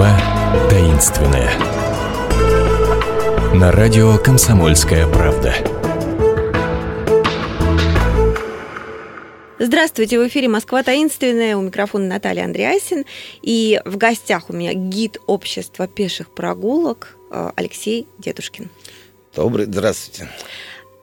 Москва таинственная. На радио «Комсомольская правда». Здравствуйте, в эфире «Москва таинственная», у микрофона Наталья Андреасин. И в гостях у меня гид общества пеших прогулок э, Алексей Дедушкин. Добрый, здравствуйте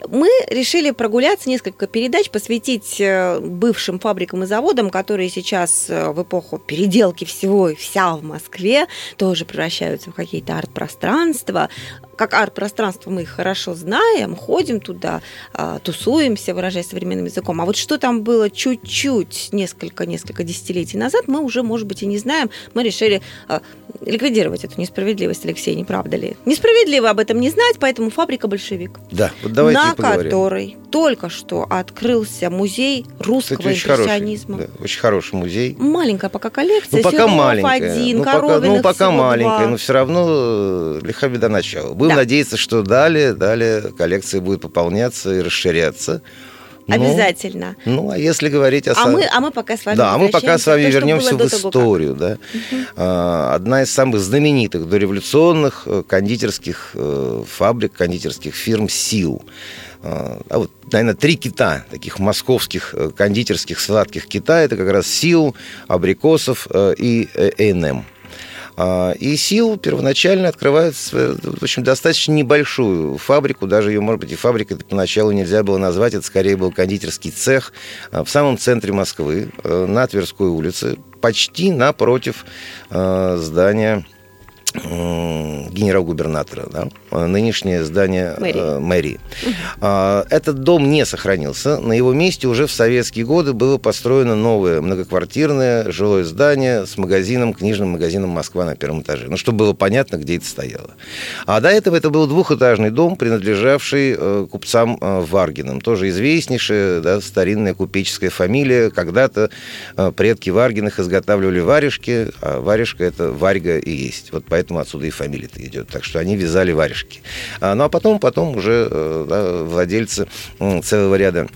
мы решили прогуляться, несколько передач посвятить э, бывшим фабрикам и заводам, которые сейчас э, в эпоху переделки всего и вся в Москве тоже превращаются в какие-то арт-пространства как арт-пространство мы их хорошо знаем, ходим туда, а, тусуемся, выражаясь современным языком. А вот что там было чуть-чуть, несколько-несколько десятилетий назад, мы уже, может быть, и не знаем. Мы решили а, ликвидировать эту несправедливость, Алексей, не правда ли? Несправедливо об этом не знать, поэтому фабрика «Большевик». Да, вот давайте На которой только что открылся музей русского Кстати, очень импрессионизма. Хороший, да, очень хороший музей. Маленькая пока коллекция. Ну, пока маленькая. Один, ну, пока, ну, пока маленькая, но все равно э, лиха беда начала. Будем да. надеяться, что далее, далее коллекция будет пополняться и расширяться. Ну, Обязательно. Ну, а если говорить о... А, мы, а мы пока с вами Да, а мы пока с вами то, вернемся в историю. Да? Угу. Одна из самых знаменитых дореволюционных э, кондитерских э, фабрик, кондитерских фирм «Сил». А вот, наверное, три кита, таких московских кондитерских сладких кита, это как раз «Сил», «Абрикосов» и «Э&М». А, и СИЛ первоначально открывает, в общем, достаточно небольшую фабрику, даже ее, может быть, и фабрикой поначалу нельзя было назвать, это скорее был кондитерский цех а, в самом центре Москвы, э, на Тверской улице, почти напротив э, здания генерал-губернатора, да, нынешнее здание мэрии. Э, мэрии. Угу. Этот дом не сохранился. На его месте уже в советские годы было построено новое многоквартирное жилое здание с магазином, книжным магазином «Москва» на первом этаже. Ну, чтобы было понятно, где это стояло. А до этого это был двухэтажный дом, принадлежавший э, купцам э, Варгиным. Тоже известнейшая, да, старинная купеческая фамилия. Когда-то предки Варгиных изготавливали варежки, а варежка – это варьга и есть. Вот поэтому отсюда и фамилия-то идет. Так что они вязали варежки. А, ну а потом, потом уже э, да, владельцы целого ряда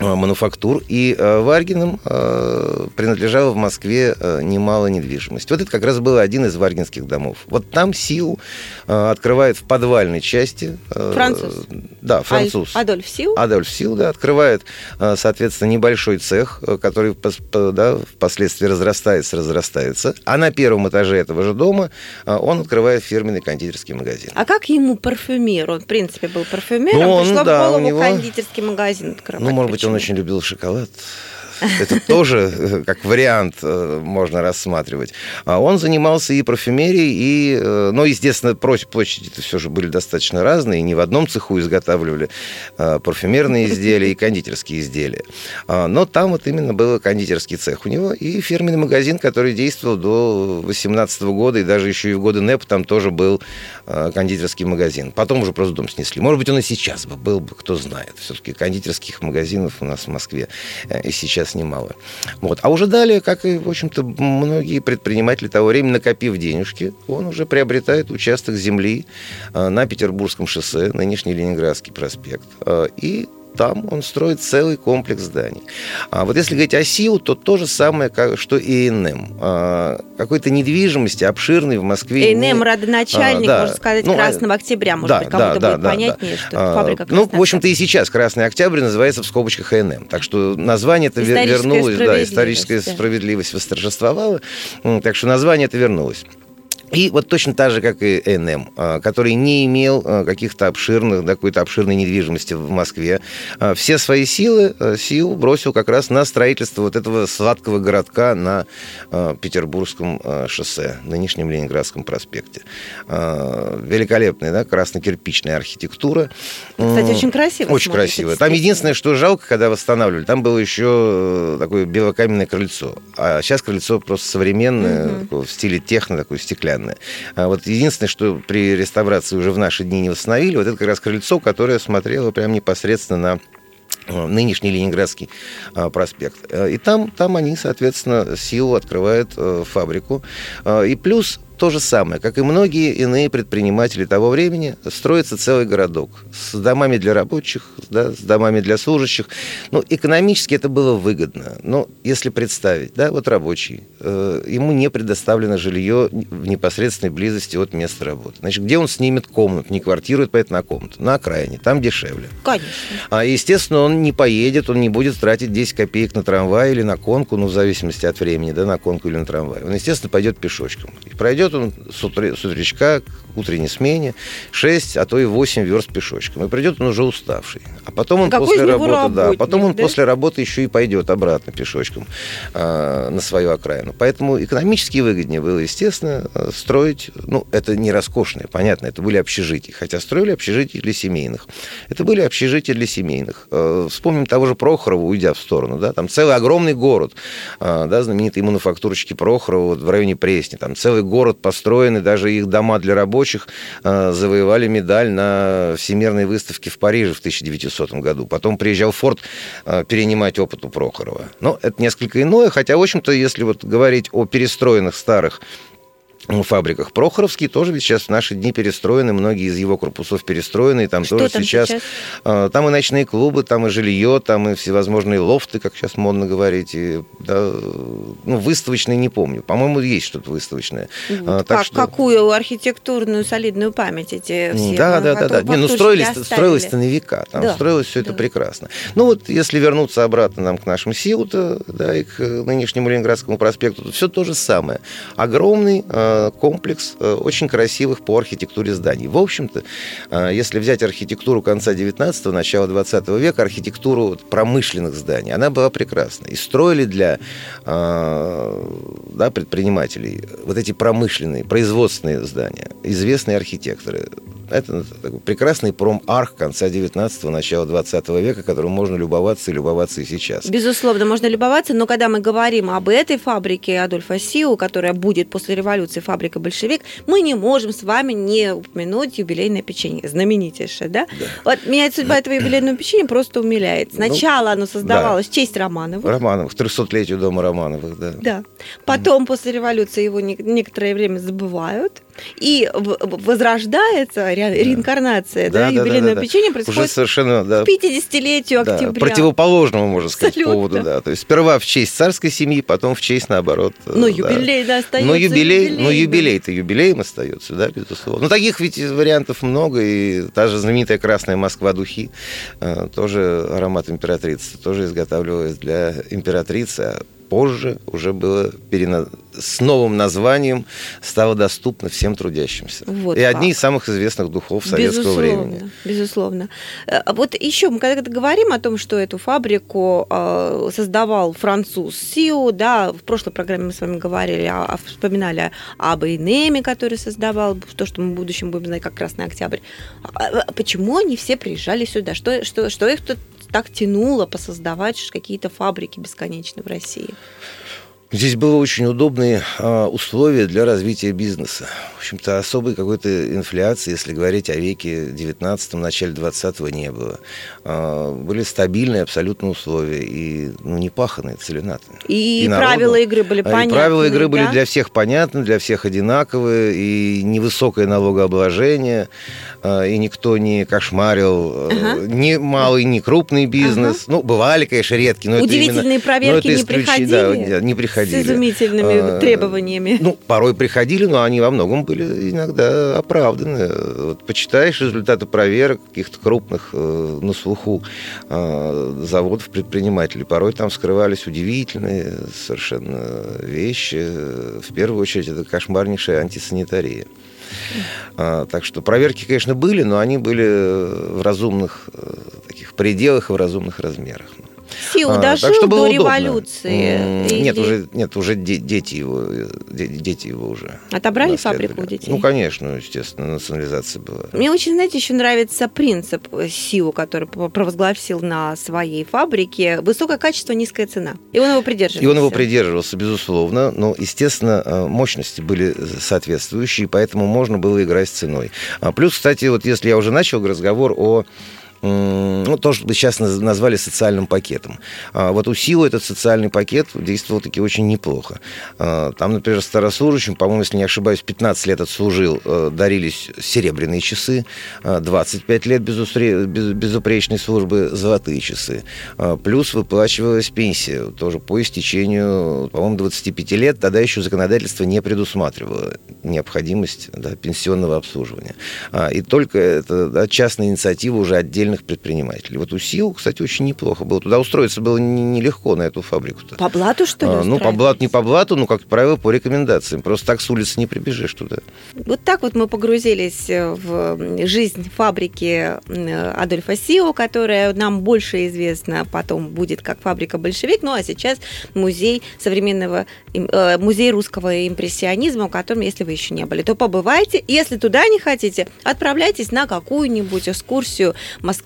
мануфактур, и э, Варгиным э, принадлежало в Москве немало недвижимости. Вот это как раз был один из варгинских домов. Вот там Сил открывает в подвальной части... Француз? Да, француз. Адольф Сил? Адольф Сил, да, открывает, соответственно, небольшой цех, который да, впоследствии разрастается, разрастается. А на первом этаже этого же дома он открывает фирменный кондитерский магазин. А как ему парфюмер? Он, в принципе, был парфюмером, ну, он, пришло да, в голову него... кондитерский магазин открывать. Ну, может быть, он очень любил шоколад. Это тоже э, как вариант э, можно рассматривать. А он занимался и парфюмерией, и, э, ну, естественно, площади это все же были достаточно разные. Не в одном цеху изготавливали парфюмерные изделия и кондитерские изделия. А, но там вот именно был кондитерский цех у него и фирменный магазин, который действовал до 18 года, и даже еще и в годы НЭП там тоже был кондитерский магазин. Потом уже просто дом снесли. Может быть, он и сейчас бы был бы, кто знает. Все-таки кондитерских магазинов у нас в Москве и сейчас немало. Вот. А уже далее, как и, в общем-то, многие предприниматели того времени, накопив денежки, он уже приобретает участок земли э, на Петербургском шоссе, нынешний Ленинградский проспект, э, и там он строит целый комплекс зданий. А вот если говорить о СИУ, то то же самое, как, что и ИНМ. А, какой-то недвижимости обширной в Москве. ИНМ не... родоначальник, а, да. можно сказать, ну, Красного Октября. Может да, быть, кому-то да, будет да, понятнее, да. что это фабрика Ну, в общем-то, и сейчас Красный Октябрь называется в скобочках ИНМ. Так что название это вернулось, да, историческая справедливость восторжествовала. Так что название это вернулось. И вот точно так же, как и НМ, а, который не имел а, каких-то обширных, какой-то обширной недвижимости в Москве, а, все свои силы, сил бросил как раз на строительство вот этого сладкого городка на Петербургском шоссе, нынешнем Ленинградском проспекте. Великолепная, да, красно-кирпичная архитектура. Кстати, очень красиво. Очень красиво. Там единственное, что жалко, когда восстанавливали, там было еще э, такое белокаменное крыльцо. А сейчас крыльцо просто современное, угу. в стиле техно, такое стеклянное стеклянное. А вот единственное, что при реставрации уже в наши дни не восстановили, вот это как раз крыльцо, которое смотрело прямо непосредственно на Э, нынешний Ленинградский а, проспект. Э, и там, там они, соответственно, силу открывают э, фабрику. И плюс то же самое, как и многие иные предприниматели того времени, строится целый городок с домами для рабочих, да, с домами для служащих. Ну, экономически это было выгодно. Но если представить, да, вот рабочий, э, ему не предоставлено жилье в непосредственной близости от места работы. Значит, где он снимет комнату, не квартиру, поэтому на комнату? На окраине, там дешевле. Конечно. А, естественно, он не поедет, он не будет тратить 10 копеек на трамвай или на конку, ну, в зависимости от времени, да, на конку или на трамвай. Он, естественно, пойдет пешочком. И пройдет он с, утра, с утречка к утренней смене 6, а то и 8 верст пешочком. И придет он уже уставший. А потом он Какой после работы, да, потом он да? после работы еще и пойдет обратно пешочком а, на свою окраину. Поэтому экономически выгоднее было, естественно, э, строить, ну, это не роскошное, понятно, это были общежития, хотя строили общежития для семейных. Это были общежития для семейных. Э, Вспомним того же Прохорова, уйдя в сторону, да, там целый огромный город, а, да, знаменитые мануфактурщики Прохорова вот в районе Пресни, там целый город построенный, даже их дома для рабочих а, завоевали медаль на Всемирной выставке в Париже в 1900 году. Потом приезжал Форд а, перенимать опыт у Прохорова. Но это несколько иное, хотя, в общем-то, если вот говорить о перестроенных старых фабриках. Прохоровский тоже ведь сейчас в наши дни перестроены, многие из его корпусов перестроены, и там Что тоже там сейчас, сейчас? а, там и ночные клубы, там и жилье, там и всевозможные лофты, как сейчас модно говорить, и, да, ну, выставочные не помню, по-моему, есть что-то выставочное. А, Вот так как- что- Какую архитектурную солидную память эти все да, да, да, да. Не, ну строились, строилось-то на века. Там Да, строилось все это да. прекрасно. Ну вот, если вернуться обратно нам к нашему Сиуту, да, и к э, нынешнему Ленинградскому проспекту, то все то же самое. Огромный э, комплекс э, очень красивых по архитектуре зданий. В общем-то, э, если взять архитектуру конца 19-го, начала 20 века, архитектуру промышленных зданий, она была прекрасна. И строили для э, да, предпринимателей вот эти промышленные, производственные здания, известные архитекторы. Это прекрасный промарх конца 19-го, начала 20 века, которым можно любоваться и любоваться и сейчас. Безусловно, можно любоваться, но когда мы говорим об этой фабрике Адольфа Сиу, которая будет после революции фабрика «Большевик», мы не можем с вами не упомянуть юбилейное печенье, знаменитейшее, да? Вот меня судьба этого юбилейного печенья просто умиляет. Сначала оно создавалось в честь Романовых, Романовых, 300-летию дома Романовых, да. Да. Потом, после революции, его не- некоторое время забывают. И возрождается ре- реинкарнация да, юбилейного печенья Уже происходит совершенно, да, к 50-летию да, октября. противоположному, можно сказать, Абсолютно. поводу, да. То есть сперва в честь царской семьи, потом в честь, наоборот. Но э, юбилей, да, остается Но юбилей, ну юбилейным. юбилей-то юбилеем остается, да, безусловно. Ну, таких ведь вариантов много, и та же знаменитая красная Москва духи, э, тоже аромат императрицы, тоже изготавливалась для императрицы, а позже уже было перена... с новым названием стало доступно всем трудящимся. Вот и одни как. из самых известных духов советского безусловно, времени. Безусловно. Э, а Вот еще мы когда говорим о том, что эту фабрику э, создавал француз Сиу, да, в прошлой программе мы с вами говорили, о- вспоминали об Эйнеме, который создавал то, что мы в будущем будем знать как Красный Октябрь. А, а Почему они все приезжали сюда? Что, что, что их тут так тянуло посоздавать какие-то фабрики бесконечно в России? Здесь было очень удобные а, условия для развития бизнеса. В общем-то, особой какой-то инфляции, если говорить о веке 19 начале 20-го, не было. А, были стабильные абсолютно условия и ну, не паханные, целенатые. И, народу. правила игры были А, понятны. И правила игры были да? для всех понятны, для всех одинаковые, и невысокое налогообложение, а, и никто не кошмарил Ага. ни малый, ни крупный бизнес. Ну, бывали, конечно, редкие, но это Удивительные именно- проверки но это не исключи- приходили? Да, не приходили. С изумительными А, требованиями. Ну, порой приходили, но они во многом были иногда оправданы. Вот почитаешь результаты проверок каких-то крупных э, на слуху э, заводов, предпринимателей. Порой там скрывались удивительные совершенно вещи. В первую очередь, это кошмарнейшая антисанитария. А, так что проверки, конечно, были, но они были в разумных э, таких пределах и в разумных размерах. Сиу А, дожил так что было до удобно. революции? Или Нет, уже, нет, уже де- дети его, э, де- дети его уже. Отобрали фабрику у детей? Ну, конечно, естественно, национализация была. Мне очень, знаете, еще нравится принцип Сиу, который провозгласил на своей фабрике. Высокое качество, низкая цена. И он его придерживался. И он его придерживался, безусловно, но, естественно, э, мощности были соответствующие, поэтому можно было играть с ценой. А плюс, кстати, вот если я уже начал разговор о ну, то, что сейчас назвали социальным пакетом. А вот у СИУ этот социальный пакет действовал таки очень неплохо. А, там, например, старослужащим, по-моему, если не ошибаюсь, 15 лет отслужил, э, дарились серебряные часы, 25 лет безупречной службы золотые часы. Плюс выплачивалась пенсия, тоже по истечению, по-моему, 25 лет. Тогда еще законодательство не предусматривало необходимость да, пенсионного обслуживания. И только это да, частная инициатива уже отдельных предпринимателей. Вот у СИУ, кстати, очень неплохо было. Туда устроиться было нелегко на эту фабрику-то. По блату, что ли? А, ну, по блату, не по блату, но, как правило, по рекомендациям. Просто так с улицы не прибежишь туда. Вот так вот мы погрузились в жизнь фабрики Адольфа Сио, которая нам больше известна потом будет как фабрика «Большевик», ну а сейчас музей современного, э, музей русского импрессионизма, в котором, если вы еще не были, то побывайте. Если туда не хотите, отправляйтесь на какую-нибудь экскурсию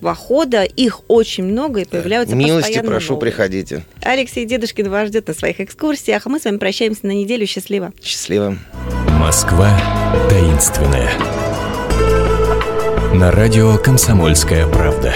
Москвохода. Их очень много и появляются Милости постоянно прошу, новые. приходите. Алексей Дедушкин вас ждет на своих экскурсиях, а мы с вами прощаемся на неделю. Счастливо. Счастливо. Москва таинственная. На радио «Комсомольская правда».